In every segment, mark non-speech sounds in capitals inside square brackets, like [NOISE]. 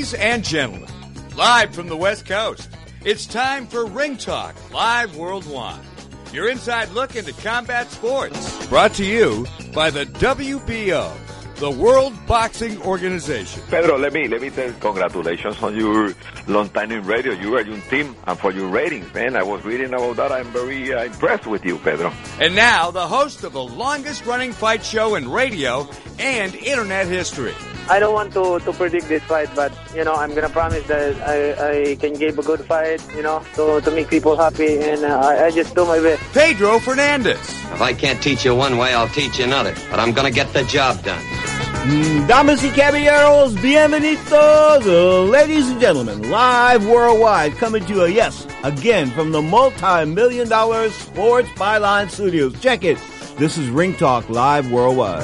Ladies and gentlemen, live from the West Coast, it's time for Ring Talk Live Worldwide. Your inside look into combat sports. Brought to you by the WBO, the World Boxing Organization. Pedro, let me let me tell you, congratulations on your long time in radio. You are your team and for your ratings, man. I was reading about that. I'm very uh, impressed with you, Pedro. And now, the host of the longest running fight show in radio and internet history. I don't want to, to predict this fight, but you know I'm gonna promise that I, I can give a good fight, you know, to, to make people happy, and uh, I, I just do my best. Pedro Fernandez. If I can't teach you one way, I'll teach you another. But I'm gonna get the job done. Damas y caballeros, bienvenidos, ladies and gentlemen, live worldwide, coming to you, yes, again from the multi-million dollar Sports Byline Studios. Check it. This is Ring Talk live worldwide.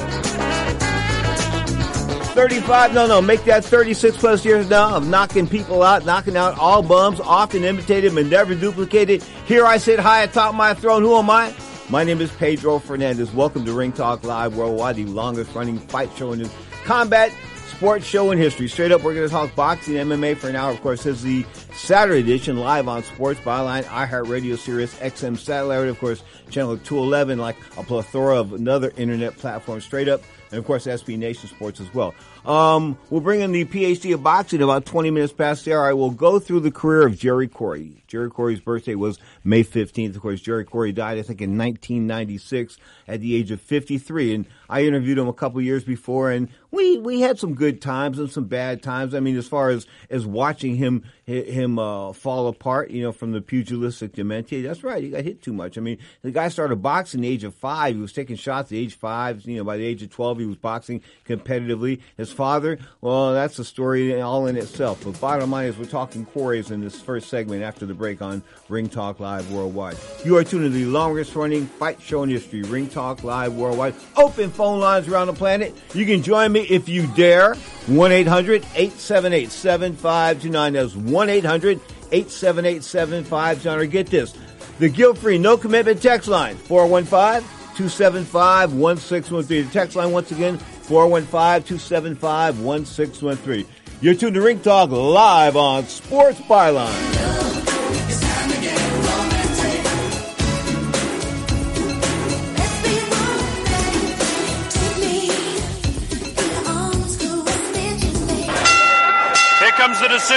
35, no, no, make that 36 plus years now of knocking people out, knocking out all bums, often imitated but never duplicated. Here I sit high atop my throne. Who am I? My name is Pedro Fernandez. Welcome to Ring Talk Live Worldwide, the longest running fight show in combat sports show in history. Straight up, we're going to talk boxing, MMA for an hour. Of course, this is the Saturday edition live on Sports Byline, iHeartRadio, Sirius XM Satellite, of course, channel 211, like a plethora of another internet platform. Straight up, and of course SB Nation Sports as well. Um, we'll bring in the PhD of boxing about 20 minutes past the hour. I will go through the career of Jerry Quarry. Jerry Quarry's birthday was May 15th. Of course, Jerry Quarry died, I think, in 1996 at the age of 53. And I interviewed him a couple years before, and we we had some good times and some bad times. I mean, as far as as watching him him uh, fall apart, you know, from the pugilistic dementia. That's right, he got hit too much. I mean, the guy started boxing at the age of five. He was taking shots at age five. You know, by the age of twelve, he was boxing competitively. His father, well, that's a story all in itself. But bottom line is, we're talking quarries in this first segment after the break on Ring Talk Live Worldwide. You are tuning to the longest running fight show in history, Ring Talk Live Worldwide. Open phone lines around the planet. You can join me if you dare. 1-800-878-7529. That's 1-800-878-7529. Get this. The guilt-free, no commitment text line, 415-275-1613. The text line once again, 415-275-1613. You're tuned to Ring Talk live on Sports Byline.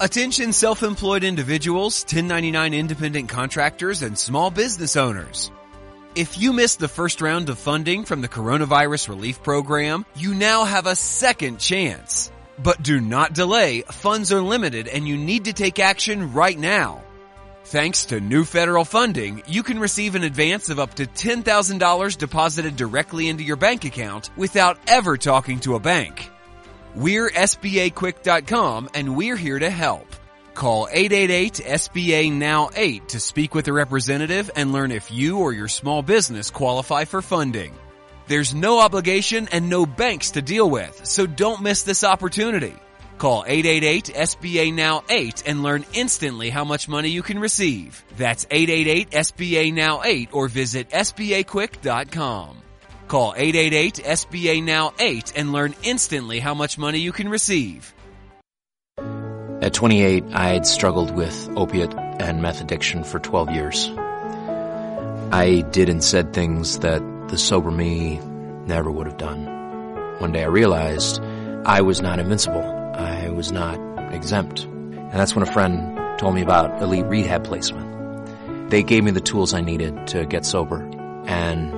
Attention self-employed individuals, 1099 independent contractors, and small business owners. If you missed the first round of funding from the Coronavirus Relief Program, you now have a second chance. But do not delay, funds are limited and you need to take action right now. Thanks to new federal funding, you can receive an advance of up to $10,000 deposited directly into your bank account without ever talking to a bank. We're SBAquick.com and we're here to help. Call 888-SBA Now 8 to speak with a representative and learn if you or your small business qualify for funding. There's no obligation and no banks to deal with, so don't miss this opportunity. Call 888-SBA Now 8 and learn instantly how much money you can receive. That's 888-SBA Now 8 or visit SBAQuick.com. Call 888-SBA Now 8 and learn instantly how much money you can receive. At 28, I had struggled with opiate and meth addiction for 12 years. I did and said things that the sober me never would have done. One day I realized I was not invincible. I was not exempt. And that's when a friend told me about elite rehab placement. They gave me the tools I needed to get sober, and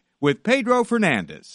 with Pedro Fernandez.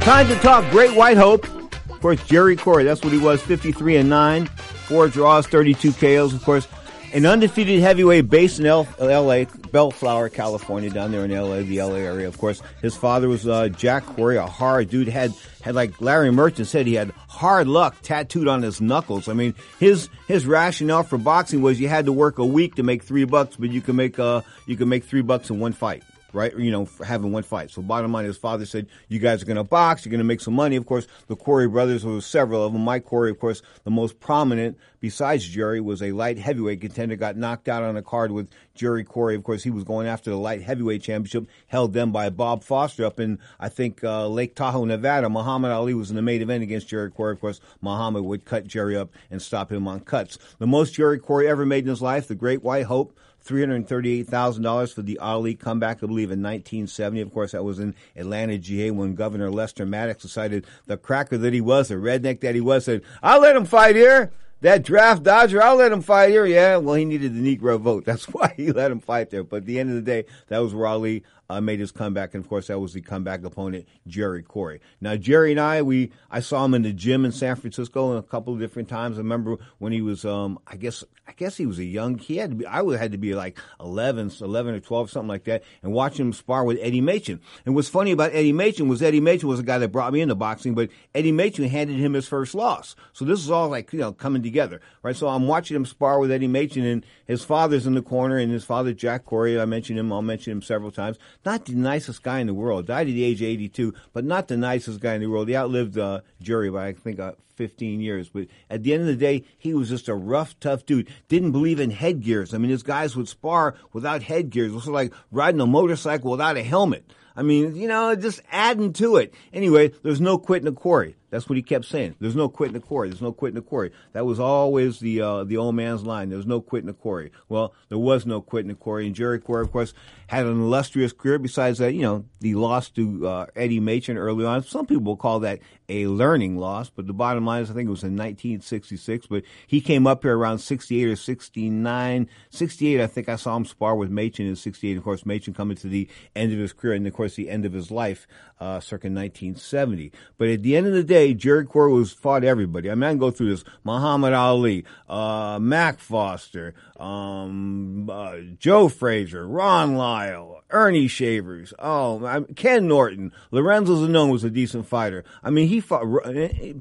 Time to talk Great White Hope. Of course, Jerry Quarry, that's what he was, 53 and 9, four draws, 32 KOs. Of course, an undefeated heavyweight based in L- LA, Bellflower, California, down there in LA, the LA area. Of course, his father was uh, Jack Quarry, a hard dude, had had like Larry Merchant said, he had hard luck tattooed on his knuckles. I mean, his his rationale for boxing was you had to work a week to make three bucks, but you can make uh you can make three bucks in one fight right? You know, having one fight. So bottom line, his father said, you guys are going to box, you're going to make some money. Of course, the Quarry brothers, was several of them. Mike Quarry, of course, the most prominent besides Jerry was a light heavyweight contender, got knocked out on a card with Jerry Quarry. Of course, he was going after the light heavyweight championship, held then by Bob Foster up in, I think, uh, Lake Tahoe, Nevada. Muhammad Ali was in the main event against Jerry Quarry. Of course, Muhammad would cut Jerry up and stop him on cuts. The most Jerry Quarry ever made in his life, the Great White Hope, $338,000 for the Ali comeback, I believe, in 1970. Of course, that was in Atlanta, GA, when Governor Lester Maddox decided the cracker that he was, the redneck that he was, said, I'll let him fight here. That draft dodger, I'll let him fight here. Yeah, well, he needed the Negro vote. [LAUGHS] That's why he let him fight there. But at the end of the day, that was Ali uh, made his comeback, and of course, that was the comeback opponent, Jerry Quarry. Now, Jerry and I, we I saw him in the gym in San Francisco a couple of different times. I remember when he was, um, I guess, I guess he was a young. He had to be. I would had to be like 11, 11 or twelve, something like that, and watching him spar with Eddie Machen. And what's funny about Eddie Machen was Eddie Machen was the guy that brought me into boxing, but Eddie Machen handed him his first loss. So this is all like you know coming together, right? So I'm watching him spar with Eddie Machen, and his father's in the corner, and his father Jack Quarry. I mentioned him. I'll mention him several times not the nicest guy in the world. Died at the age of 82, but not the nicest guy in the world. He outlived uh, Jerry by, I think, uh, 15 years. But at the end of the day, he was just a rough, tough dude. Didn't believe in headgears. I mean, his guys would spar without headgears. It was like riding a motorcycle without a helmet. I mean, you know, just adding to it. Anyway, there's no quitting a Quarry. That's what he kept saying. There's no quitting the Quarry. There's no quitting the Quarry. That was always the uh, the old man's line. There's no quitting the Quarry. Well, there was no quitting the Quarry. And Jerry Quarry, of course, had an illustrious career. Besides that, you know, the loss to uh, Eddie Machen early on. Some people will call that a learning loss, but the bottom line is I think it was in 1966. But he came up here around 68 or 69. 68, I think I saw him spar with Machen in 68. Of course, Machen coming to the end of his career and, of course, the end of his life, uh, circa 1970. But at the end of the day, Jerry Quarry was fought everybody. I mean, I can go through this. Muhammad Ali, uh, Mac Foster, um, uh, Joe Frazier, Ron Lyle, Ernie Shavers, oh, I, Ken Norton, Lorenzo Zanon was a decent fighter. I mean, he fought,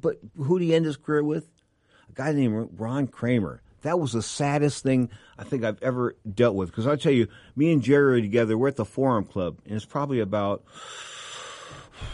but who did he end his career with? A guy named Ron Cramer. that was the saddest thing I think I've ever dealt with. Because I'll tell you, me and Jerry are together. We're at the Forum Club, and it's probably about.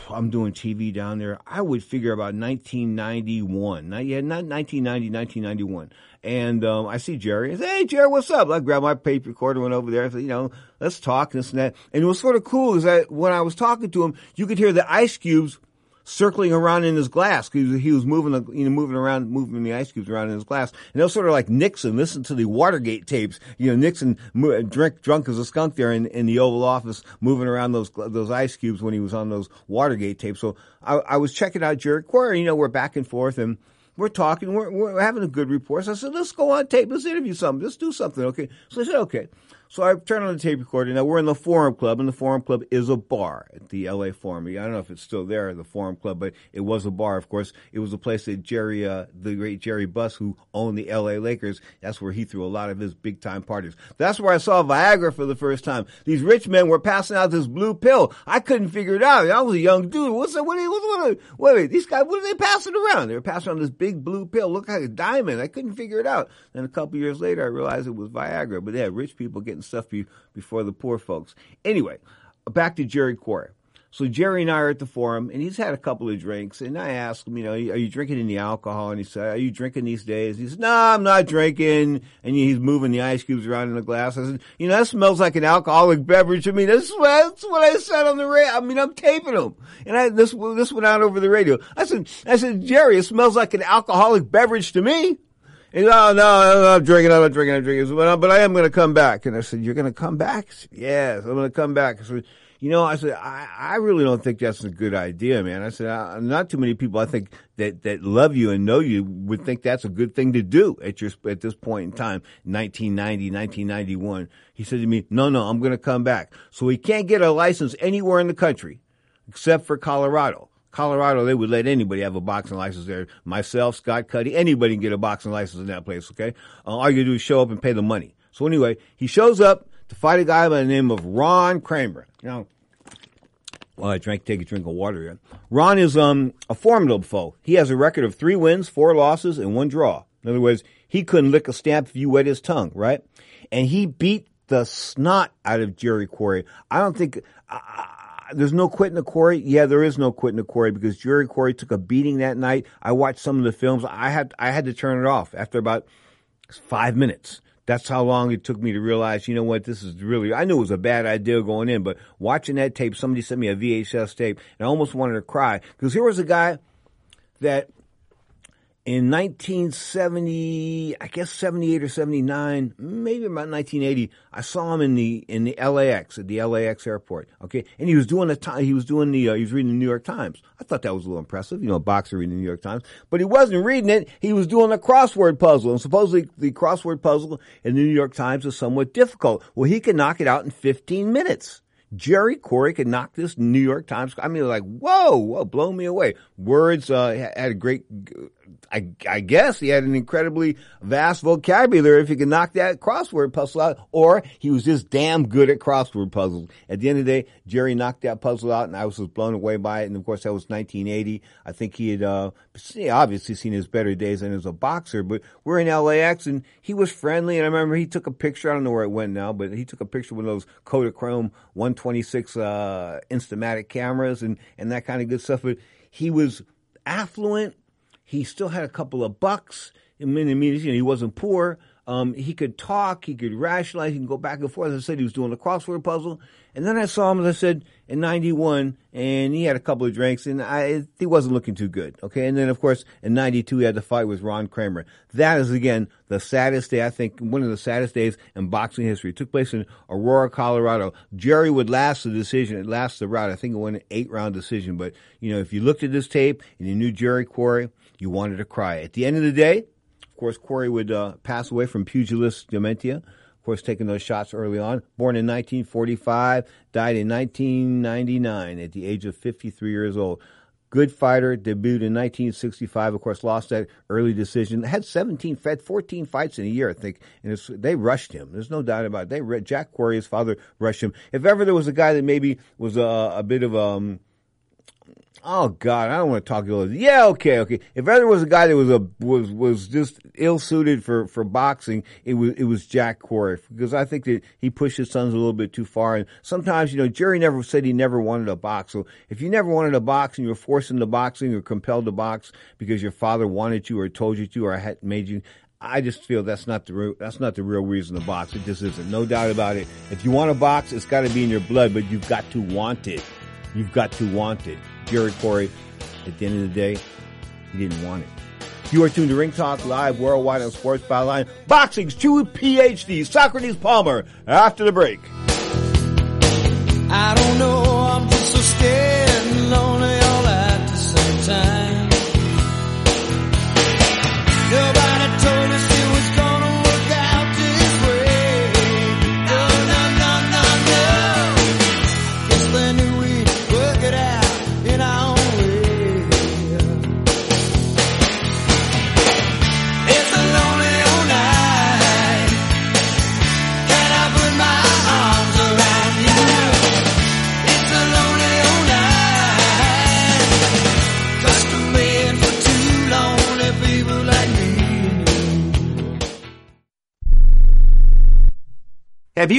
I'm doing TV down there. I would figure about 1991. Not, yeah, not 1990, 1991. And um, I see Jerry. I say, "Hey, Jerry, what's up?" I grabbed my tape recorder, went over there. I said, "You know, let's talk this and that." And it was sort of cool is that when I was talking to him, you could hear the ice cubes circling around in his glass. He was, he was moving, you know, moving around, moving the ice cubes around in his glass. And it was sort of like Nixon. Listen to the Watergate tapes. You know, Nixon uh, drink, drunk as a skunk there in, in the Oval Office, moving around those those ice cubes when he was on those Watergate tapes. So I, I was checking out Jerry Quarry. You know, we're back and forth and we're talking, we're, we're having a good report. So I said, let's go on tape, let's interview something, let's do something, okay? So I said, okay. So I turned on the tape recorder. Now we're in the Forum Club, and the Forum Club is a bar at the LA Forum. I don't know if it's still there, the Forum Club, but it was a bar. Of course, it was a place that Jerry, uh, the great Jerry Buss, who owned the LA Lakers, that's where he threw a lot of his big time parties. That's where I saw Viagra for the first time. These rich men were passing out this blue pill. I couldn't figure it out. I was a young dude. What's that? What? What? What? Wait, wait. These guys, what are they passing around? They were passing around this big blue pill. Looked like a diamond. I couldn't figure it out. Then a couple years later, I realized it was Viagra. But yeah, rich people getting stuff before the poor folks. Anyway, back to Jerry Quarry. So Jerry and I are at the forum, and he's had a couple of drinks, and I asked him, you know, are you drinking any alcohol? And he said, are you drinking these days? He said, no, I'm not drinking. And he's moving the ice cubes around in the glass. I said, you know, that smells like an alcoholic beverage to me. That's what, that's what I said on the radio. I mean, I'm taping them. And I, this, this went out over the radio. I said, I said, Jerry, it smells like an alcoholic beverage to me. He said, oh, no, I'm drinking, I'm not drinking, I'm drinking. But, I am going to come back. And I said, you're going to come back? Said, yes, I'm going to come back. I said, you know, I said, I, I really don't think that's a good idea, man. I said, I, not too many people I think that, that love you and know you would think that's a good thing to do at your, at this point in time, 1990, 1991. He said to me, no, no, I'm going to come back. So he can't get a license anywhere in the country except for Colorado. Colorado, they would let anybody have a boxing license there. Myself, Scott Cuddy, anybody can get a boxing license in that place, okay? Uh, all you do is show up and pay the money. So anyway, he shows up to fight a guy by the name of Ron Cramer. Now, well, I drank, take a drink of water here. Ron is um, a formidable foe. He has a record of three wins, four losses, and one draw. In other words, he couldn't lick a stamp if you wet his tongue, right? And he beat the snot out of Jerry Quarry. I don't think. There's no quitting the quarry. Yeah, there is no quitting the quarry because Jerry Quarry took a beating that night. I watched some of the films. I had I had to turn it off after about five minutes. That's how long it took me to realize, you know what, this is really, I knew it was a bad idea going in, but watching that tape, somebody sent me a VHS tape and I almost wanted to cry because here was a guy that in 1970, I guess 78 or 79, maybe about 1980, I saw him in the in the LAX at the LAX airport. Okay, and he was doing the time. He was doing the. Uh, he was reading the New York Times. I thought that was a little impressive. You know, a boxer reading the New York Times, but he wasn't reading it. He was doing a crossword puzzle, and supposedly the crossword puzzle in the New York Times is somewhat difficult. Well, he could knock it out in 15 minutes. Jerry Quarry could knock this New York Times. I mean, like, whoa, whoa, blow me away. Words uh, had a great I, I, guess he had an incredibly vast vocabulary if he could knock that crossword puzzle out, or he was just damn good at crossword puzzles. At the end of the day, Jerry knocked that puzzle out, and I was just blown away by it. And of course, that was 1980. I think he had uh, obviously seen his better days and as a boxer, but we're in LAX, and he was friendly. And I remember he took a picture. I don't know where it went now, but he took a picture with those Kodachrome 126 uh, Instamatic cameras and and that kind of good stuff. But he was affluent he still had a couple of bucks. I mean, you know, he wasn't poor. Um, he could talk. He could rationalize. He can go back and forth. As I said, he was doing a crossword puzzle. And then I saw him, as I said, in 91, and he had a couple of drinks, and I, he wasn't looking too good. Okay. And then, of course, in 92, he had the fight with Ron Cramer. That is, again, the saddest day, I think, one of the saddest days in boxing history. It took place in Aurora, Colorado. Jerry would last the decision. It lasted the round. I think it went an eight round decision. But, you know, if you looked at this tape and you knew Jerry Quarry, you wanted to cry. At the end of the day, of course, Quarry would uh, pass away from pugilist dementia. Of course, taking those shots early on. Born in 1945, died in 1999 at the age of 53 years old. Good fighter, debuted in 1965. Of course, lost that early decision. Had 17, fed 14 fights in a year, I think, and they rushed him. There's no doubt about it. They Jack Quarry, his father, rushed him. If ever there was a guy that maybe was a, a bit of um, Oh God, I don't want to talk ill. Yeah, okay, okay. If ever was a guy that was a was was just ill suited for for boxing, it was it was Jack Quarry because I think that he pushed his sons a little bit too far. And sometimes, you know, Jerry never said he never wanted to box. So if you never wanted to box and you were forced into boxing or compelled to box because your father wanted you or told you to or had made you, I just feel that's not the real, that's not the real reason to box. It just isn't. No doubt about it. If you want to box, it's got to be in your blood, but you've got to want it. You've got to want it. Jerry Quarry, at the end of the day, he didn't want it. You are tuned to Ring Talk Live worldwide on Sports Byline. Boxing's two PhD, Socrates Palmer, after the break. I don't know,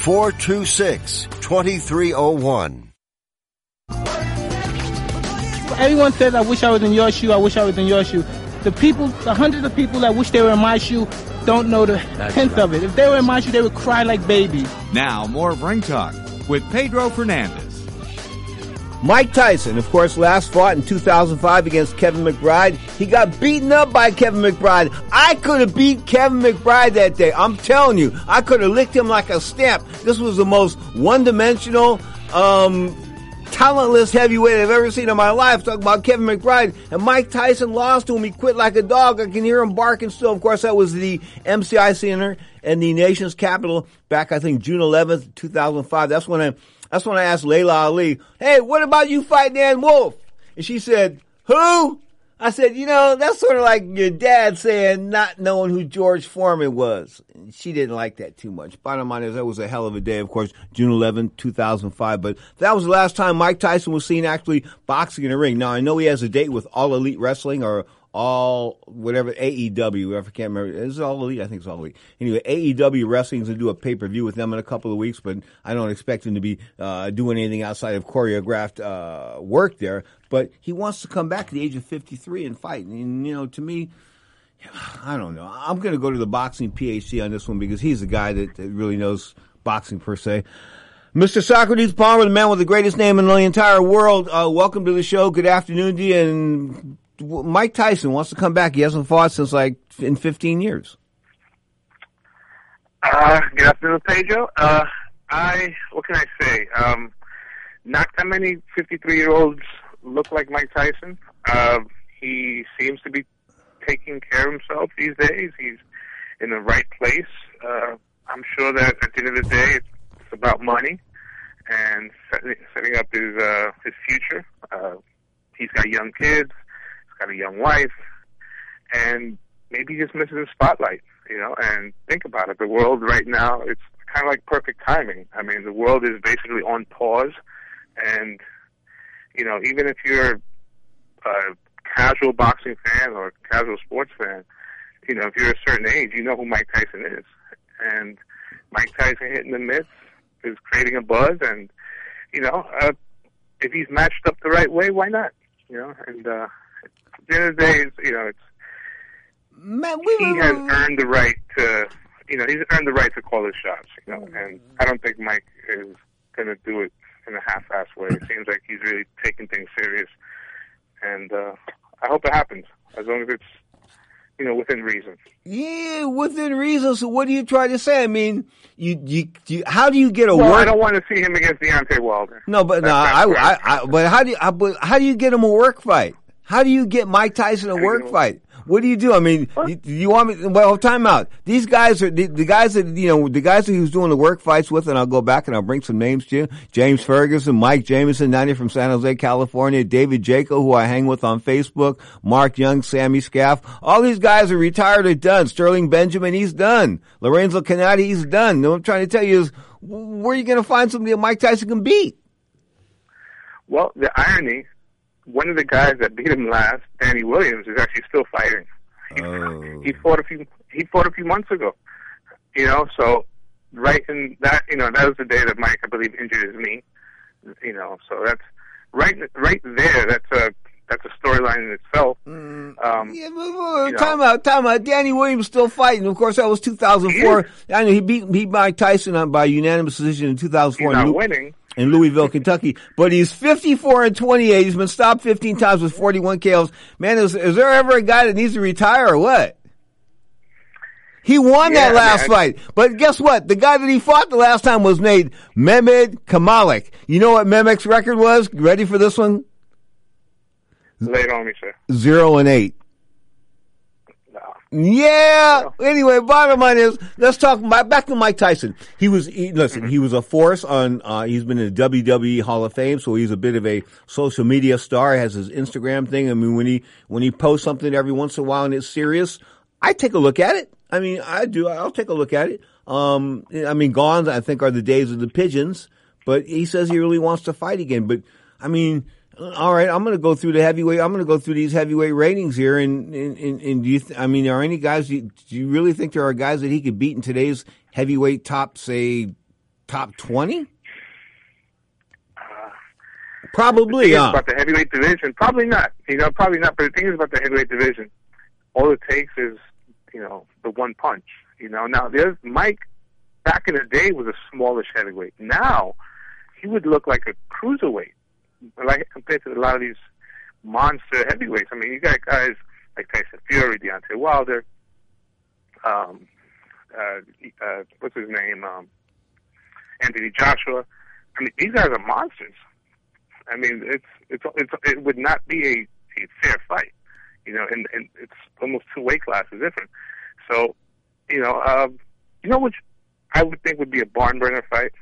426 2301. Everyone says, I wish I was in your shoe, I wish I was in your shoe. The people, the hundreds of people that wish they were in my shoe don't know the tenth of it. If they were in my shoe, they would cry like babies. Now, more of Ring Talk with Pedro Fernandez. Mike Tyson, of course, last fought in 2005 against Kevin McBride. He got beaten up by Kevin McBride. I could have beat Kevin McBride that day. I'm telling you, I could have licked him like a stamp. This was the most one-dimensional, um, talentless heavyweight I've ever seen in my life. Talking about Kevin McBride and Mike Tyson lost to him. He quit like a dog. I can hear him barking still. Of course, that was the MCI Center and the nation's capital back, I think, June 11th, 2005. That's when I, that's when I asked Laila Ali, Hey, what about you fighting Dan Wolf? And she said, who? I said, you know, that's sort of like your dad saying not knowing who George Foreman was. She didn't like that too much. Bottom line is that was a hell of a day, of course, June 11, 2005. But that was the last time Mike Tyson was seen actually boxing in a ring. Now, I know he has a date with All Elite Wrestling or all whatever AEW. I can't remember. Is all elite? I think it's all elite. Anyway, AEW Wrestling is going to do a pay per view with them in a couple of weeks, but I don't expect him to be uh, doing anything outside of choreographed uh, work there. But he wants to come back at the age of fifty three and fight. And you know, to me. I don't know. I'm going to go to the boxing PhD on this one because he's the guy that, that really knows boxing per se. Mr. Socrates Palmer, the man with the greatest name in the entire world. Uh, welcome to the show. Good afternoon to you. And Mike Tyson wants to come back. He hasn't fought since like in 15 years. Uh, good afternoon, Pedro. Uh, I, what can I say? Um, not that many 53 year olds look like Mike Tyson. Uh, he seems to be taking care of himself these days. He's in the right place. Uh, I'm sure that at the end of the day, it's about money and setting, setting up his, uh, his future. Uh, he's got young kids got a young wife, and maybe he just misses the spotlight, you know. And think about it, the world right now, it's kind of like perfect timing. I mean, the world is basically on pause, and you know, even if you're a casual boxing fan or casual sports fan, you know, if you're a certain age, you know who Mike Tyson is, and Mike Tyson hitting the mitts is creating a buzz, and you know, uh, if he's matched up the right way, why not? You know, and uh, the end of the day, it's, you know, it's Man, we, he has earned the right to, you know, he's earned the right to call his shots. You know, and I don't think Mike is going to do it in a half-ass way. It seems like he's really taking things serious, and uh, I hope it happens as long as it's, you know, within reason. Yeah, within reason. So what do you try to say? I mean, you, you, you how do you get a well, work? I don't want to see him against Deontay Wilder. No, but no, I, I, I, but how do you, I, but how do you get him a work fight? How do you get Mike Tyson a work fight? What do you do? I mean, you, you, want me? Well, time out. These guys are the, the, guys that you know, the guys that he was doing the work fights with, and I'll go back and I'll bring some names to you: James Ferguson, Mike Jameson, down here from San Jose, California, David Jaco, who I hang with on Facebook, Mark Young, Sammy Scaff. All these guys are retired or done. Sterling Benjamin, he's done. Lorenzo Canady, he's done. What I'm trying to tell you is, where are you going to find somebody that Mike Tyson can beat? Well, the irony one of the guys that beat him last, Danny Williams, is actually still fighting. He, oh. he fought a few he fought a few months ago. You know, so right in that you know that was the day that Mike, I believe, injured his knee. You know, so that's right right there. That's a that's a storyline in itself. Um, yeah, but, but, time out, time out. Danny Williams still fighting. Of course, that was 2004. I know he beat he beat Mike Tyson by unanimous decision in 2004. He's not in, winning. in Louisville, Kentucky. [LAUGHS] But he's 54 and 28. He's been stopped 15 times with 41 KOs. Man, is, is there ever a guy that needs to retire or what? He won Yeah, that last man. fight. But guess what? The guy that he fought the last time was named Mehmed Kamalik. You know what Mehmed's record was? Ready for this one? It on me, sir. Zero and eight. Yeah. Anyway, bottom line is, let's talk back to Mike Tyson. He was, he, listen, he was a force on, uh, he's been in the WWE Hall of Fame, so he's a bit of a social media star, has his Instagram thing. I mean, when he, when he posts something every once in a while and it's serious, I take a look at it. I mean, I do, I'll take a look at it. Um, I mean, gone, I think, are the days of the pigeons, but he says he really wants to fight again. But, I mean, all right, I'm going to go through the heavyweight. I'm going to go through these heavyweight ratings here, and and, and, and do you? Th- I mean, are any guys? Do you, do you really think there are guys that he could beat in today's heavyweight top, say, top twenty? Uh, probably, the yeah. about the heavyweight division, probably not. You know, probably not. But the thing is about the heavyweight division, all it takes is, you know, the one punch. You know, now there's Mike. Back in the day, was a smallish heavyweight. Now, he would look like a cruiserweight, like compared to a lot of these monster heavyweights. I mean, you got guys like Tyson Fury, Deontay Wilder, um, uh, uh, what's his name, um, Anthony Joshua. I mean, these guys are monsters. I mean, it's it's it's it would not be a, a fair fight, you know, and and it's almost two weight classes different. So, you know, um, you know which I would think would be a barn burner fight,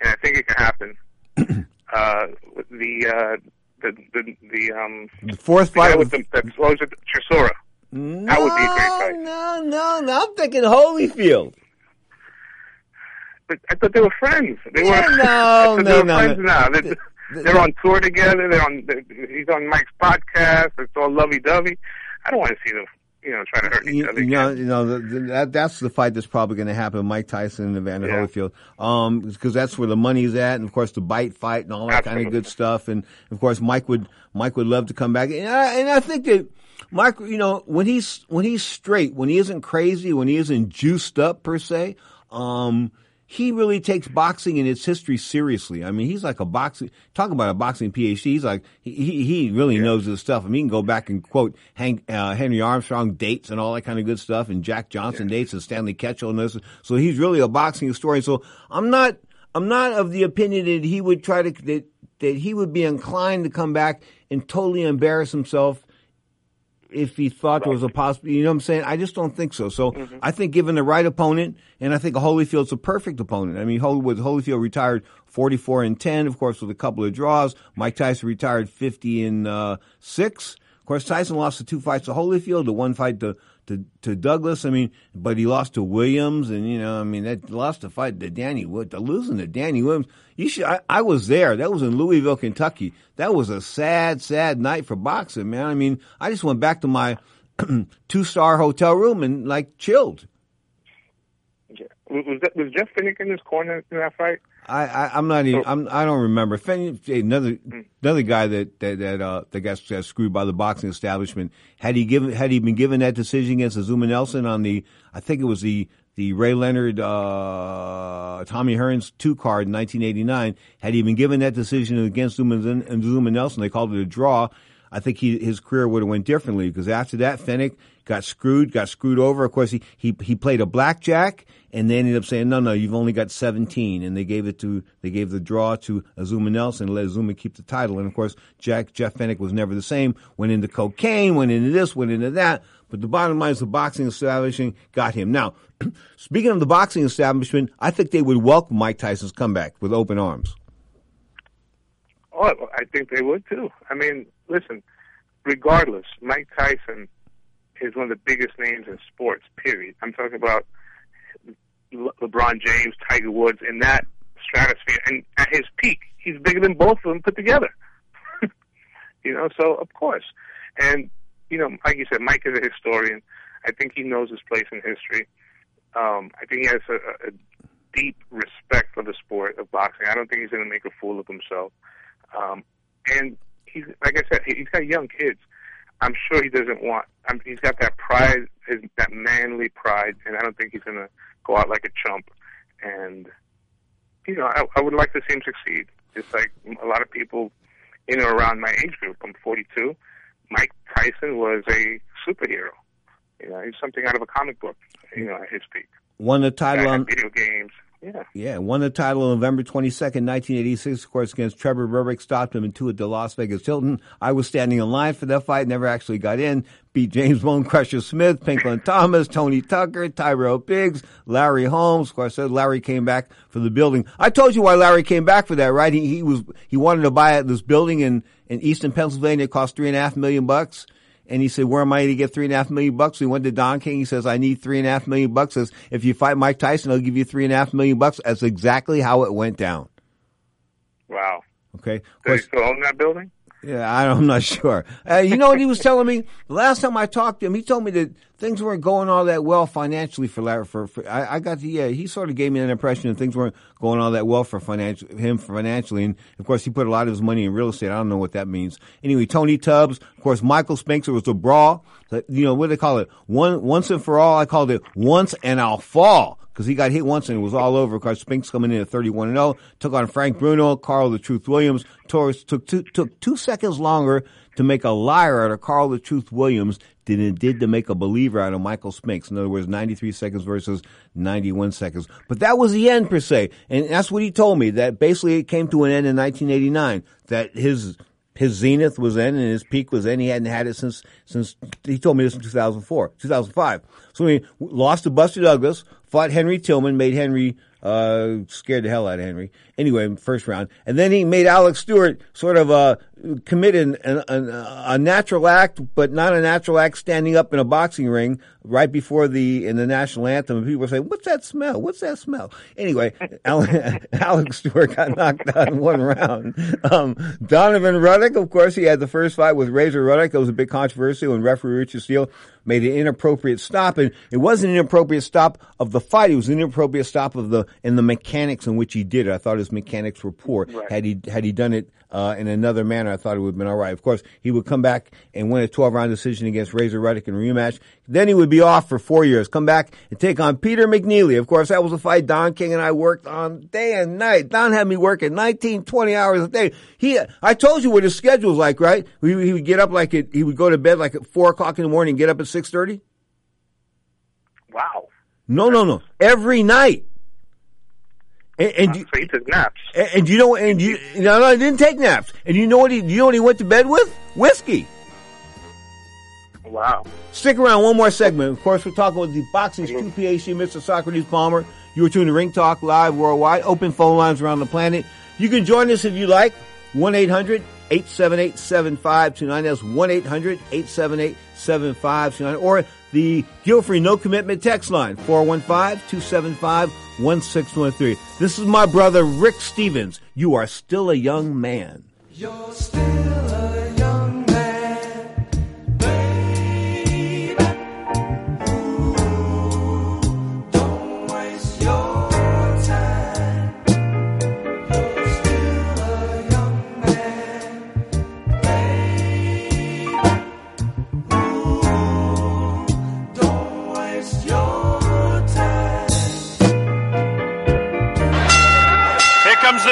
and I think it can happen. [CLEARS THROAT] uh, the uh, the the the um The fourth the fight with the, the what was it, Chisora. That would be a great fight. No, no, no. I'm thinking Holyfield. But I thought they were friends. They Yeah, were [LAUGHS] no, thought they no, were no, friends no. now. They're, they're on tour together. They're on. They're, he's on Mike's podcast. It's all lovey dovey. I don't want to see them, you know, trying to hurt each You, other. you know, you know the, the, that, that's the fight that's probably going to happen: Mike Tyson and Evander Yeah. Holyfield, um, because that's where the money's at, and of course the bite fight and all that kind of good stuff. And of course, Mike would Mike would love to come back, and I, and I think that Mike, you know, when he's when he's straight, when he isn't crazy, when he isn't juiced up per se, um, he really takes boxing and its history seriously. I mean, he's like a boxing, talk about a boxing PhD. He's like, he, he really knows his stuff. I mean, he can go back and quote Hank, uh, Henry Armstrong dates and all that kind of good stuff and Jack Johnson dates and Stanley Ketchel and this. So he's really a boxing historian. So I'm not, I'm not of the opinion that he would try to, that, that he would be inclined to come back and totally embarrass himself if he thought there was a possibility. You know what I'm saying? I just don't think so. So I think given the right opponent, and I think Holyfield's a perfect opponent. I mean, Hollywood, Holyfield retired 44 and 10, of course, with a couple of draws. Mike Tyson retired 50 and uh, six. Of course, Tyson lost the two fights to Holyfield, the one fight to, to to Douglas. I mean, but he lost to Williams, and you know, I mean, that lost the fight to Danny Wood. The losing to Danny Williams, you should. I, I was there. That was in Louisville, Kentucky. That was a sad, sad night for boxing, man. I mean, I just went back to my [CLEARS THROAT] two star hotel room and like chilled. Was, was, that, was Jeff Fenech in his corner in that fight? I, I I'm not even I'm I don't remember. Fen- Another another guy that that that uh that got, got screwed by the boxing establishment. Had he given had he been given that decision against Azuma Nelson on the I think it was the the Ray Leonard uh Tommy Hearns two card in 1989. Had he been given that decision against Zuma, and Zuma Nelson, they called it a draw. I think he, his career would have went differently because after that, Fenech got screwed, got screwed over. Of course, he, he, he played a blackjack and they ended up saying, no, no, you've only got 17. And they gave it to, they gave the draw to Azuma Nelson and let Azuma keep the title. And of course, Jack, Jeff Fenech was never the same. Went into cocaine, went into this, went into that. But the bottom line is the boxing establishment got him. Now, [CLEARS THROAT] speaking of the boxing establishment, I think they would welcome Mike Tyson's comeback with open arms. Oh, I think they would too. I mean, listen, regardless, Mike Tyson is one of the biggest names in sports. Period. I'm talking about Le- LeBron James, Tiger Woods, in that stratosphere, and at his peak, he's bigger than both of them put together. [LAUGHS] you know, so of course, and you know, like you said, Mike is a historian. I think he knows his place in history. Um, I think he has a, a deep respect for the sport of boxing. I don't think he's going to make a fool of himself. Um, and he's like I said, he- he's got young kids. I'm sure he doesn't want. I'm, he's got that pride, his, that manly pride, and I don't think he's going to go out like a chump. And you know, I, I would like to see him succeed. Just like a lot of people in or around my age group. I'm 42. Mike Tyson was a superhero. You know, he's something out of a comic book. You know, at his peak. Won the title on, video games. Yeah. Yeah, won the title on November 22nd, 1986, of course, against Trevor Berbick. Stopped him in two at the Las Vegas Hilton. I was standing in line for that fight, never actually got in. Beat James Bone Crusher Smith, Pinklon Thomas, Tony Tucker, Tyrell Biggs, Larry Holmes. Of course, uh, Larry came back for the building. I told you why Larry came back for that, right? He, he was, he wanted to buy this building in, in Eastern Pennsylvania. It cost three and a half million bucks. And he said, where am I to get three and a half million bucks? He went to Don King. He says, I need three and a half million bucks. Says, if you fight Mike Tyson, I'll give you three and a half million bucks. That's exactly how it went down. Wow. Okay. Does he still own that building? Yeah, I'm not [LAUGHS] sure. Uh, you know what he was telling me? The last time I talked to him, he told me that things weren't going all that well financially for Larry. For, for I, I got the yeah. He sort of gave me an impression that things weren't going all that well for financial him financially, and of course he put a lot of his money in real estate. I don't know what that means. Anyway, Tony Tubbs, of course, Michael. It was a brawl. You know what do they call it? One once and for all. I called it once and I'll fall because he got hit once and it was all over. because Spinks coming in at 31 and 0, took on Frank Bruno, Carl the Truth Williams. Torres took two, took two seconds longer to make a liar out of Carl the Truth Williams than it did to make a believer out of Michael Spinks. In other words, 93 seconds versus 91 seconds. But that was the end per se. And that's what he told me, that basically it came to an end in 1989, that his his zenith was in and his peak was in. He hadn't had it since, since, he told me this in 2004, 2005. So he lost to Buster Douglas, fought Henry Tillman, made Henry, uh, scared the hell out of Henry. Anyway, first round. And then he made Alex Stewart sort of, uh, commit an, an, an, a natural act, but not a natural act standing up in a boxing ring right before the, in the national anthem. And people were saying, what's that smell? What's that smell? Anyway, [LAUGHS] [LAUGHS] Alex Stewart got knocked out in one round. Um, Donovan Ruddock, of course, he had the first fight with Razor Ruddock. It was a big controversy when referee Richard Steele made an inappropriate stop. And it wasn't an inappropriate stop of the fight. It was an inappropriate stop of the, in the mechanics in which he did it. I thought his mechanics were poor. Right. Had he, had he done it, uh, in another manner, I thought it would have been all right. Of course, he would come back and win a 12 round decision against Razor Ruddock in a rematch. Then he would be off for four years, come back and take on Peter McNeeley. Of course, that was a fight Don King and I worked on day and night. Don had me working 19, 20 hours a day. He, I told you what his schedule was like, right? He, he would get up like at, he would go to bed like at four o'clock in the morning and get up at 6.30. Wow. No, no, no. Every night. And, and uh, you, So he took naps. and, and you know, and you, no, no, I didn't take naps. And you know what he, you know what he went to bed with? Whiskey. Wow. Stick around one more segment. Of course, we're talking with the boxing's true PhD, Mr. Socrates Palmer. You are tuned to Ring Talk Live worldwide, open phone lines around the planet. You can join us if you like. 1-800-878-7529. That's 1-800-878-7529. Or the guilt-free no commitment text line, 415-275-1613. This is my brother, Rick Stevens. You are still a young man.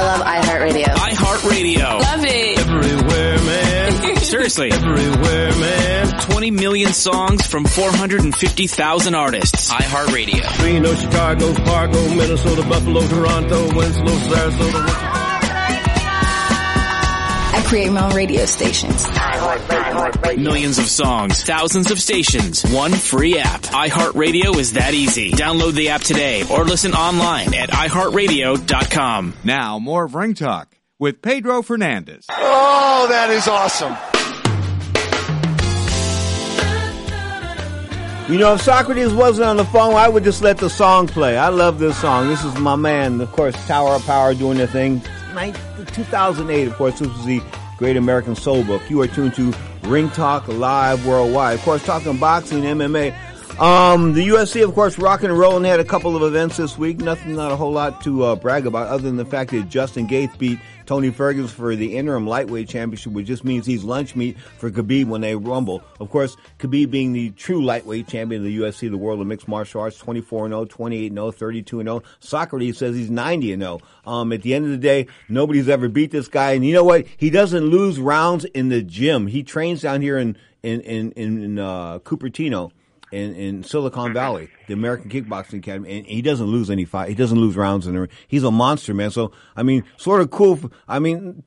I love iHeartRadio. iHeartRadio. Love it. Everywhere, man. [LAUGHS] Seriously. Everywhere, man. 20 million songs from 450,000 artists. iHeartRadio. Reno, Chicago, Fargo, Minnesota, Buffalo, Toronto, Winslow, Sarasota. I create my own radio stations. Millions of songs, thousands of stations, one free app. iHeartRadio is that easy. Download the app today or listen online at iHeartRadio.com. Now, more of Ring Talk with Pedro Fernandez. Oh, that is awesome. You know, if Socrates wasn't on the phone, I would just let the song play. I love this song. This is my man, of course, Tower of Power doing their thing. 2008, of course, this was the Great American Soul Book. You are tuned to Ring Talk Live Worldwide. Of course, talking boxing, MMA. Um, the UFC, of course, rocking and rolling. They had a couple of events this week. Nothing, not a whole lot to uh, brag about, other than the fact that Justin Gaethje beat Tony Ferguson for the interim lightweight championship, which just means he's lunch meat for Khabib when they rumble. Of course, Khabib being the true lightweight champion of the UFC, the world of mixed martial arts, 24-0, 28-0, 32-0. Socrates says he's 90-0. Um, at the end of the day, nobody's ever beat this guy. And you know what? He doesn't lose rounds in the gym. He trains down here in, in, in, in, uh, Cupertino in, in Silicon mm-hmm. Valley, the American Kickboxing Academy, and he doesn't lose any fight. He doesn't lose rounds in there. He's a monster, man. So, I mean, sort of cool. For, I mean,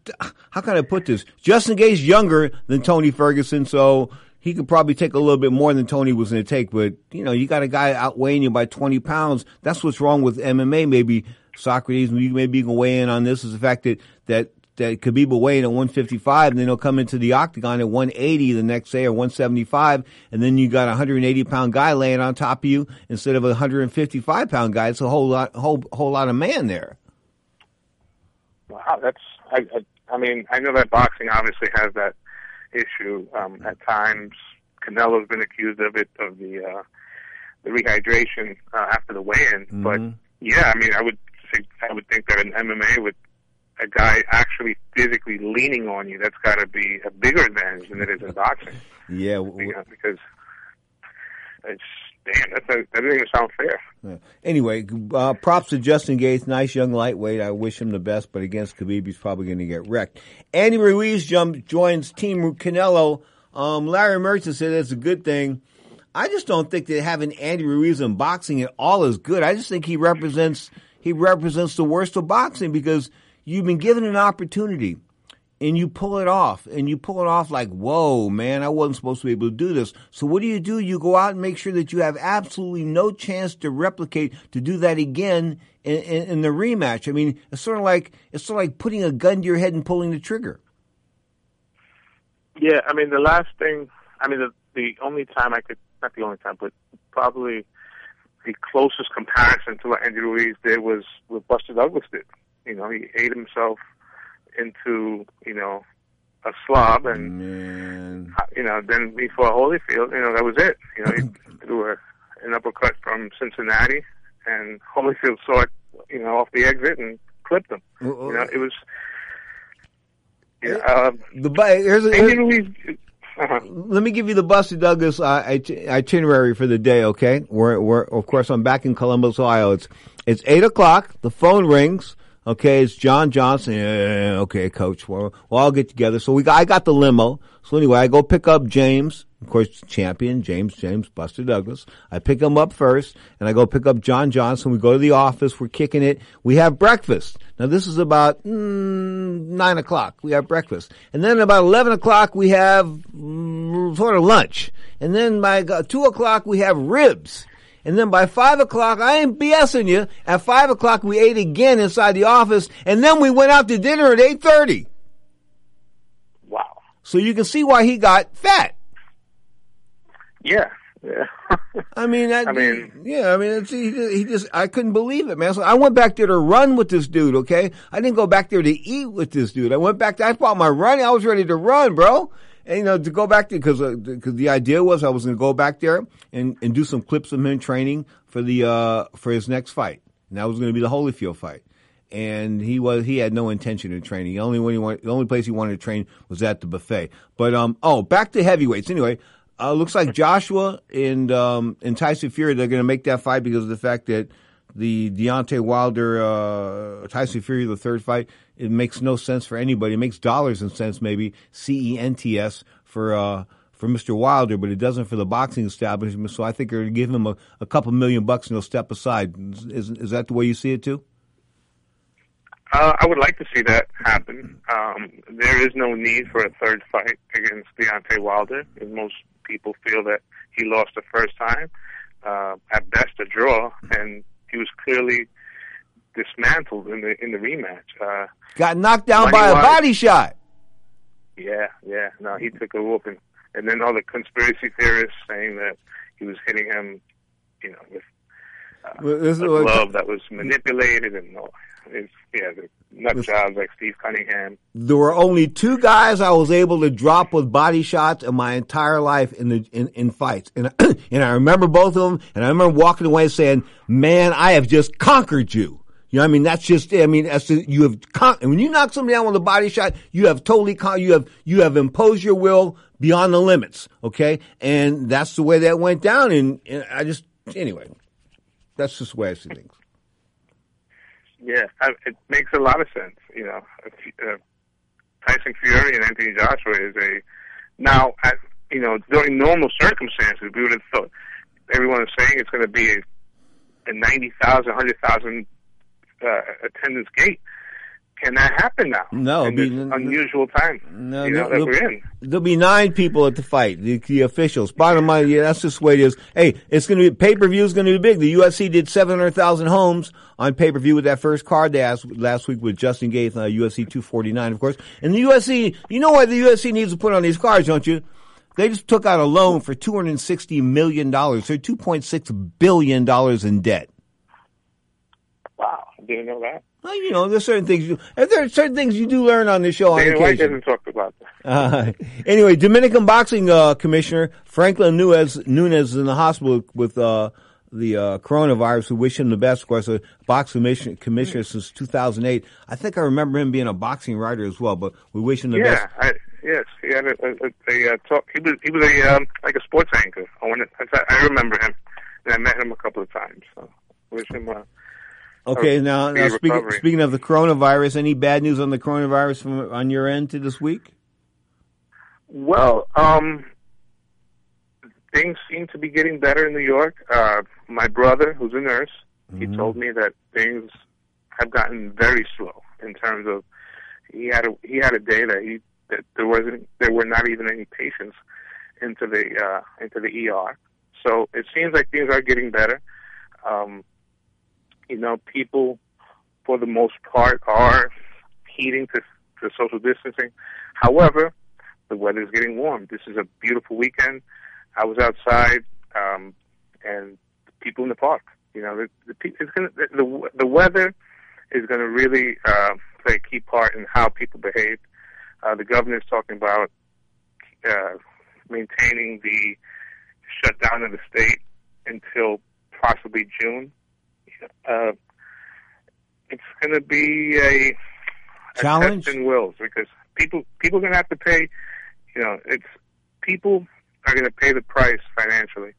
how can I put this? Justin Gaethje younger than Tony Ferguson, so he could probably take a little bit more than Tony was going to take. But, you know, you got a guy outweighing you by 20 pounds. That's what's wrong with MMA. Maybe Socrates, maybe you can weigh in on this is the fact that, that that Khabib will weigh in at 155 and then he'll come into the octagon at 180 the next day or 175 and then you got a 180 pound guy laying on top of you instead of a 155 pound guy. It's a whole lot, whole, whole lot of man there. Wow, that's I, I I mean I know that boxing obviously has that issue um, at times. Canelo's been accused of it of the uh, the rehydration uh, after the weigh-in, Mm-hmm. but yeah, I mean I would think I would think that in MMA with a guy actually physically leaning on you, that's got to be a bigger advantage than it is in [LAUGHS] boxing. Yeah, You know, because it's damn that's a, that doesn't even sound fair. Yeah. Anyway, uh, props to Justin Gaethje, nice young lightweight. I wish him the best, but against Khabib, he's probably going to get wrecked. Andy Ruiz jump, joins Team Canelo. Um, Larry Merchant said that's a good thing. I just don't think that having Andy Ruiz in boxing at all is good. I just think he represents he represents the worst of boxing because you've been given an opportunity and you pull it off and you pull it off like, whoa, man, I wasn't supposed to be able to do this. So what do you do? You go out and make sure that you have absolutely no chance to replicate, to do that again in, in, in the rematch. I mean, it's sort of like, it's sort of like putting a gun to your head and pulling the trigger. Yeah, I mean the last thing. I mean the the only time I could not the only time, but probably the closest comparison to what Andy Ruiz did was what Buster Douglas did. You know, he ate himself into you know a slob, and you know then before Holyfield. You know that was it. You know he [LAUGHS] threw a, an uppercut from Cincinnati, and Holyfield saw it. You know off the exit and clipped him. You know it was. Yeah, um, The here's Uh-huh. let me give you the Buster Douglas uh, itinerary for the day. Okay, we're, we're of course I'm back in Columbus, Ohio. It's it's eight o'clock. The phone rings. Okay, it's John Johnson. Yeah, okay, coach. Well, we'll all get together. So we got, I got the limo. So anyway, I go pick up James, of course, champion, James, James, Buster Douglas. I pick him up first and I go pick up John Johnson. We go to the office. We're kicking it. We have breakfast. Now this is about mm, nine o'clock. We have breakfast. And then about 11 o'clock we have mm, sort of lunch. And then by uh, two o'clock we have ribs. And then by five o'clock, I ain't BSing you. At five o'clock, we ate again inside the office, and then we went out to dinner at eight thirty. Wow! So you can see why he got fat. Yeah, yeah. [LAUGHS] I mean, that, I mean- yeah, I mean, it's, he, he just, I couldn't believe it, man. So I went back there to run with this dude, okay? I didn't go back there to eat with this dude. I went back there, I bought my running, I was ready to run, bro. And, you know, to go back there, cause, uh, cause the idea was I was gonna go back there and, and do some clips of him training for the, uh, for his next fight. And that was gonna be the Holyfield fight. And he was, he had no intention of training. The only one he wanted, the only place he wanted to train was at the buffet. But, um, oh, back to heavyweights. Anyway, uh, looks like Joshua and, um, and Tyson Fury, they're gonna make that fight because of the fact that the Deontay Wilder, uh, Tyson Fury, the third fight, it makes no sense for anybody. It makes dollars and cents, maybe C E N T S for uh, for Mr. Wilder, but it doesn't for the boxing establishment. So I think they're going to give him a, a couple million bucks and he'll step aside. Is, is that the way you see it too? Uh, I would like to see that happen. Um, there is no need for a third fight against Deontay Wilder. Most people feel that he lost the first time, uh, at best a draw, and he was clearly dismantled in the in the rematch. Uh, Got knocked down by a body shot. yeah, yeah. No, he took a whooping, and then all the conspiracy theorists saying that he was hitting him, you know, with Well, this a what- glove that was manipulated, and all. It's, yeah, the nut jobs like Steve Cunningham. There were only two guys I was able to drop with body shots in my entire life in the in, in fights, and [CLEARS THROAT] and I remember both of them, and I remember walking away saying, "Man, I have just conquered you." You know, I mean, that's just, I mean, that's just, you have, con- when you knock somebody down with a body shot, you have totally, con- you have, you have imposed your will beyond the limits, okay? And that's the way that went down, and, and I just, anyway, that's just the way I see things. Yeah, I, it makes a lot of sense. You know, uh, Tyson Fury and Anthony Joshua is a now. At, you know, during normal circumstances, we would have thought everyone is saying it's going to be a, a ninety thousand, hundred thousand uh, attendance gate. Can that happen now? No, in this be- unusual time. No, you know, that there'll, we're in. there'll be nine people at the fight, the, the officials. Bottom line, yeah, that's just the way it is. Hey, it's going to be pay per view is going to be big. The UFC did seven hundred thousand homes on pay per view with that first card they asked last week with Justin Gaethje, uh, UFC two forty nine, of course. And the UFC, you know what the UFC needs to put on these cards, don't you? They just took out a loan for two hundred sixty million dollars. They're two point six billion dollars in debt. Didn't know that. Well, you know, there's certain things you, there are certain things you do learn on this show on White doesn't talk about that. [LAUGHS] Uh, anyway, Dominican boxing uh, commissioner Franklin Nunez Nunez is in the hospital with uh, the uh, coronavirus. We wish him the best. Of course, a boxing commissioner, commissioner since 2008. I think I remember him being a boxing writer as well. But we wish him the yeah, best. I, yes, he had a, a, a, a uh, talk. He was he was a um, like a sports anchor. I want to, I remember him, and I met him a couple of times. So wish him. Uh, Okay, now, now speaking, speaking of the coronavirus, any bad news on the coronavirus from on your end to this week? Well, um, things seem to be getting better in New York. Uh, my brother, who's a nurse, he told me that things have gotten very slow in terms of he had a he had a day that he that there wasn't there were not even any patients into the uh, into the ER. So it seems like things are getting better. Um, you know, people for the most part are heeding to, to social distancing. However, the weather's getting warm. This is a beautiful weekend. I was outside, um, and people in the park. You know, the the it's gonna, the, the the weather is going to really uh, play a key part in how people behave. Uh, the governor's talking about uh, maintaining the shutdown of the state until possibly June. Uh, it's going to be a, a Challenge? in wills because people people are going to have to pay. You know, it's people are going to pay the price financially.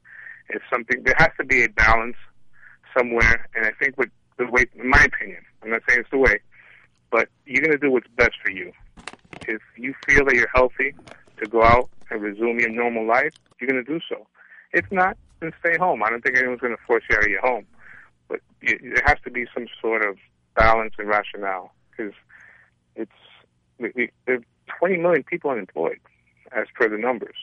It's something there has to be a balance somewhere, and I think with the way, in my opinion, I'm not saying it's the way, but you're going to do what's best for you. If you feel that you're healthy to go out and resume your normal life, you're going to do so. If not, then stay home. I don't think anyone's going to force you out of your home, but there has to be some sort of balance and rationale because it's we, we, there are 20 million people unemployed as per the numbers.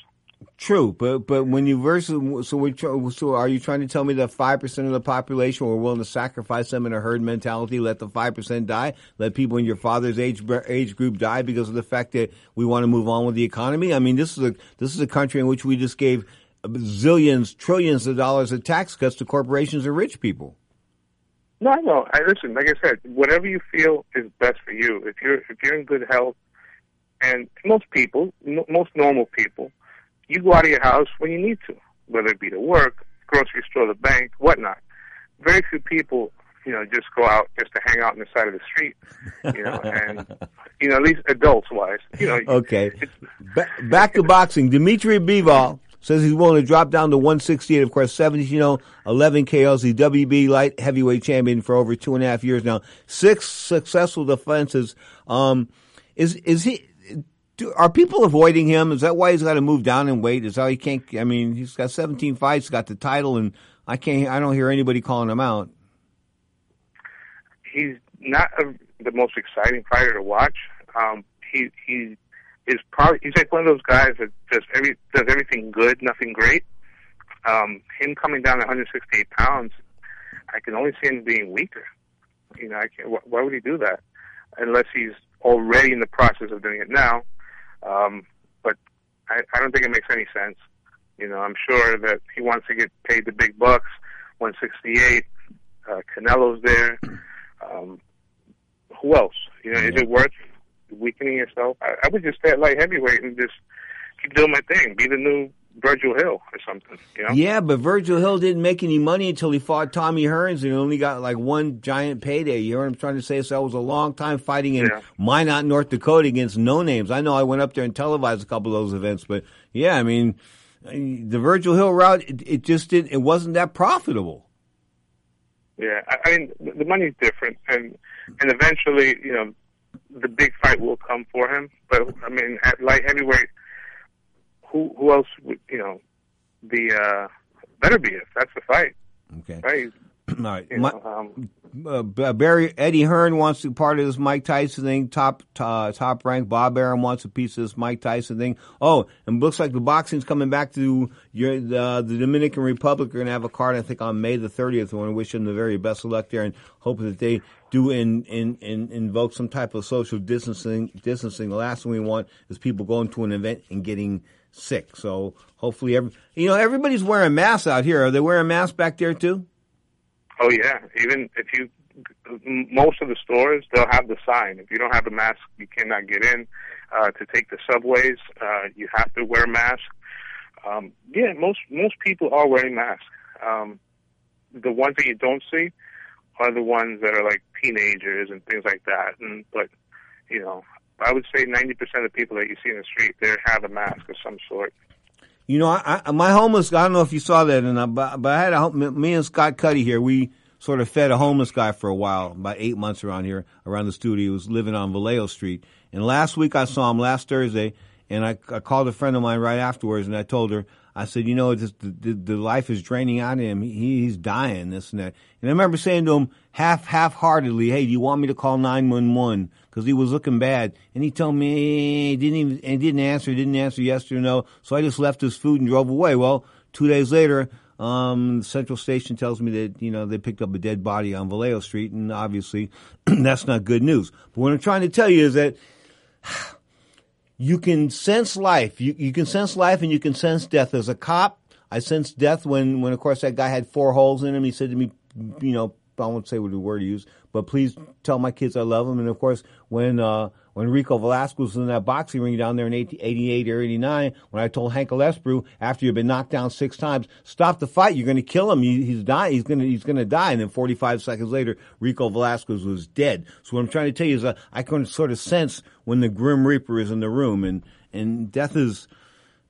True, but but when you versus so we so are you trying to tell me that five percent of the population were willing to sacrifice them in a herd mentality, let the five percent die, let people in your father's age age group die because of the fact that we want to move on with the economy? I mean, this is a this is a country in which we just gave uh, zillions, trillions of dollars of tax cuts to corporations and rich people. No, know. I listen. Like I said, whatever you feel is best for you. If you're if you're in good health, and most people, n- most normal people, you go out of your house when you need to, whether it be to work, grocery store, the bank, whatnot. Very few people, you know, just go out just to hang out on the side of the street, you know, and [LAUGHS] you know, at least adults wise, you know. Okay, ba- back to boxing. Dimitri Bivol says he's willing to drop down to 168. Of course, 70, you know, 11 KOs. The WB light heavyweight champion for over two and a half years now. Six successful defenses. Um, is, is he, do, are people avoiding him? Is that why he's got to move down in weight? Is how he can't, I mean, he's got 17 fights, got the title and I can't, I don't hear anybody calling him out. He's not a, the most exciting fighter to watch. Um, he, he is probably, he's like one of those guys that does every, does everything good, nothing great. Um, him coming down to 168 pounds, I can only see him being weaker. You know, I can't, wh- why would he do that? Unless he's already in the process of doing it now. Um, but I, I don't think it makes any sense. You know, I'm sure that he wants to get paid the big bucks. 168. Uh, Canelo's there. Um, who else? You know, is it worth weakening yourself? I, I would just stay at light heavyweight and just keep doing my thing. Be the new Virgil Hill or something. You know? Yeah, but Virgil Hill didn't make any money until he fought Tommy Hearns and only got like one giant payday. You know what I'm trying to say? So that was a long time fighting in Yeah. Minot, North Dakota against no names. I know I went up there and televised a couple of those events, but yeah, I mean, the Virgil Hill route, it, it just didn't, it wasn't that profitable. Yeah, I, I mean the, the money's different, and and eventually, you know, the big fight will come for him. But I mean, at light heavyweight, who who else would you know? The uh, better be if that's the fight. Okay. Right. [CLEARS THROAT] All right. You know, um, uh, Barry Eddie Hearn wants to part of this Mike Tyson thing. Top uh, top rank. Bob Arum wants a piece of this Mike Tyson thing. Oh, and looks like the boxing's coming back to your the, the Dominican Republic. Are going to have a card, I think, on May the 30th. I want to wish them the very best of luck there, and hope that they do in, in, in invoke some type of social distancing. Distancing. The last thing we want is people going to an event and getting sick. So hopefully, every you know everybody's wearing masks out here. Are they wearing masks back there too? Oh yeah, even if you most of the stores they'll have the sign. If you don't have a mask, you cannot get in. Uh, to take the subways, uh, you have to wear a mask. Um, yeah, most most people are wearing masks. Um, the ones that you don't see are the ones that are like teenagers and things like that. And but you know, I would say ninety percent of the people that you see in the street they have a mask of some sort. You know, I, I, my homeless. I don't know if you saw that, and I, but, but I had a me and Scott Cuddy here. We sort of fed a homeless guy for a while, about eight months around here, around the studio. He was living on Vallejo Street, and last week I saw him last Thursday, and I, I called a friend of mine right afterwards, and I told her, I said, you know, this, the, the, life is draining out of him. He, he's dying, this and that. And I remember saying to him, half half heartedly, "Hey, do you want me to call nine one one?" Because he was looking bad, and he told me he didn't even and didn't answer, didn't answer yes or no. So I just left his food and drove away. Well, two days later, um, the Central Station tells me that you know they picked up a dead body on Vallejo Street, and obviously [CLEARS THROAT] that's not good news. But what I'm trying to tell you is that [SIGHS] you can sense life. You you can sense life and you can sense death. As a cop, I sensed death when when of course that guy had four holes in him. He said to me, you know, I won't say what the word he used, but please tell my kids I love them. And of course, when uh, when Rico Velasquez was in that boxing ring down there in 80, 88 or 89, when I told Hank Lesbrew after you've been knocked down six times, stop the fight. You're going to kill him. He, he's dying. He's going to he's going to die. And then 45 seconds later, Rico Velasquez was dead. So what I'm trying to tell you is uh, I can sort of sense when the Grim Reaper is in the room, and and death is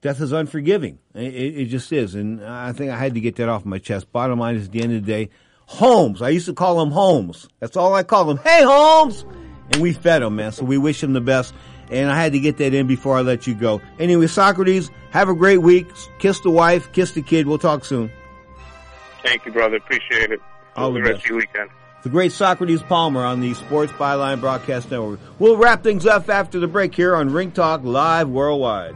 death is unforgiving. It, it just is, and I think I had to get that off my chest. Bottom line is, at the end of the day, Holmes. I used to call him Holmes. That's all I call him. Hey, Holmes, and we fed him, man. So we wish him the best. And I had to get that in before I let you go. Anyway, Socrates, have a great week. Kiss the wife, kiss the kid. We'll talk soon. Thank you, brother. Appreciate it. All the the rest best. of your weekend. The great Socrates Palmer on the Sports Byline Broadcast Network. We'll wrap things up after the break here on Ring Talk Live Worldwide.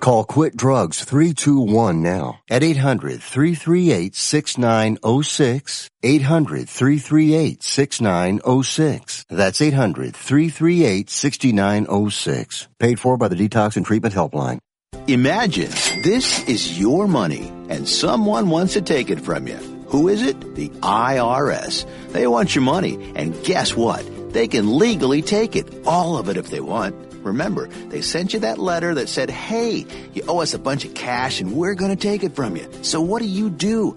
Call Quit Drugs 321 now at 800 338 6906. 800 338 6906. That's 800 338 6906. Paid for by the Detox and Treatment Helpline. Imagine this is your money and someone wants to take it from you. Who is it? The IRS. They want your money and guess what? They can legally take it. All of it if they want. Remember, they sent you that letter that said, hey, you owe us a bunch of cash and we're going to take it from you. So what do you do?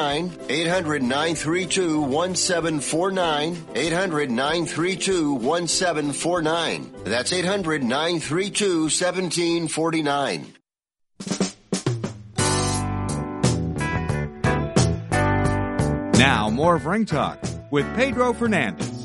800 932 1749. 800 932 1749. That's 800 932 1749. Now, more of Ring Talk with Pedro Fernandez.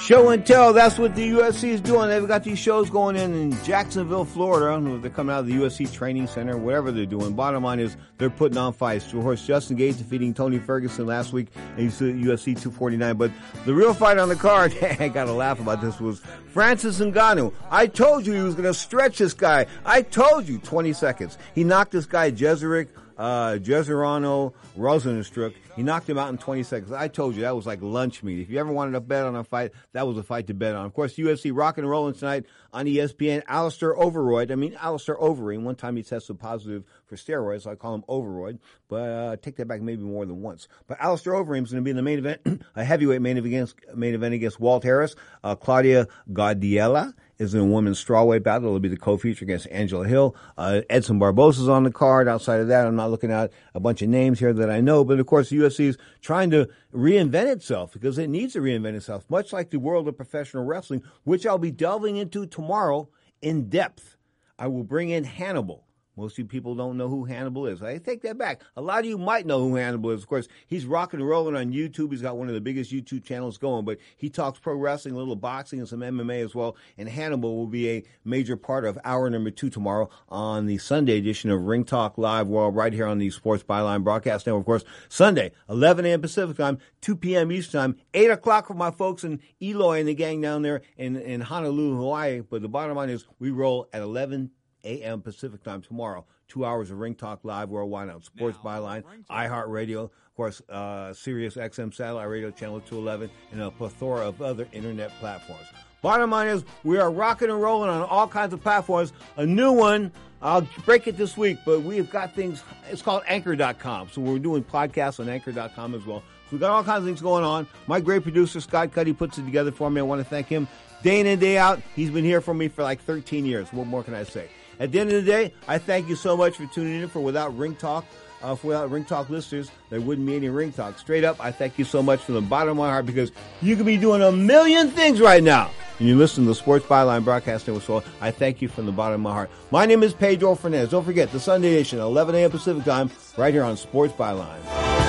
Show and tell. That's what the UFC is doing. They've got these shows going in in Jacksonville, Florida. They're coming out of the UFC Training Center, whatever they're doing. Bottom line is they're putting on fights. Of course, Justin Gaethje defeating Tony Ferguson last week in UFC 249. But the real fight on the card, [LAUGHS] I got to laugh about this, was Francis Ngannou. I told you he was going to stretch this guy. I told you 20 seconds. He knocked this guy, Jezeric uh, Jezerano Rozenstruik. He knocked him out in 20 seconds. I told you that was like lunch meat. If you ever wanted to bet on a fight, that was a fight to bet on. Of course, UFC rock and rolling tonight on ESPN. Alistair Overroyd. I mean, Alistair Overeem. One time he tested positive for steroids, so I call him Overroyd. But uh, take that back maybe more than once. But Alistair Overeem's going to be in the main event, [CLEARS THROAT] a heavyweight main event against, main event against Walt Harris. Uh, Claudia Gadelha is in a women's strawweight battle. It'll be the co-feature against Angela Hill. Uh, Edson Barboza's on the card. Outside of that, I'm not looking at a bunch of names here that I know. But of course, the UFC is trying to reinvent itself because it needs to reinvent itself, much like the world of professional wrestling, which I'll be delving into tomorrow in depth. I will bring in Hannibal. Most of you people don't know who Hannibal is. I take that back. A lot of you might know who Hannibal is. Of course, he's rocking and rolling on YouTube. He's got one of the biggest YouTube channels going, but he talks pro wrestling, a little boxing, and some MMA as well. And Hannibal will be a major part of hour number two tomorrow on the Sunday edition of Ring Talk Live World right here on the Sports Byline Broadcast Network. Of course, Sunday, 11 a.m. Pacific time, 2 p.m. Eastern time, 8 o'clock for my folks in Eloy and the gang down there in, in Honolulu, Hawaii. But the bottom line is we roll at 11 a.m. Pacific time tomorrow. Two hours of Ring Talk Live worldwide on Sports Byline, iHeartRadio, of course, uh, Sirius XM Satellite Radio Channel 211, and a plethora of other internet platforms. Bottom line is, we are rocking and rolling on all kinds of platforms. A new one, I'll break it this week, but we have got things, it's called anchor.com. So we're doing podcasts on anchor.com as well. So we've got all kinds of things going on. My great producer, Scott Cuddy, puts it together for me. I want to thank him day in and day out. He's been here for me for like 13 years. What more can I say? At the end of the day, I thank you so much for tuning in for Without Ring Talk. Uh, for without Ring Talk listeners, there wouldn't be any Ring Talk. Straight up, I thank you so much from the bottom of my heart because you could be doing a million things right now. And you listen to the Sports Byline Broadcast Network. So I thank you from the bottom of my heart. My name is Pedro Fernandez. Don't forget the Sunday edition, 11 a.m. Pacific time, right here on Sports Byline.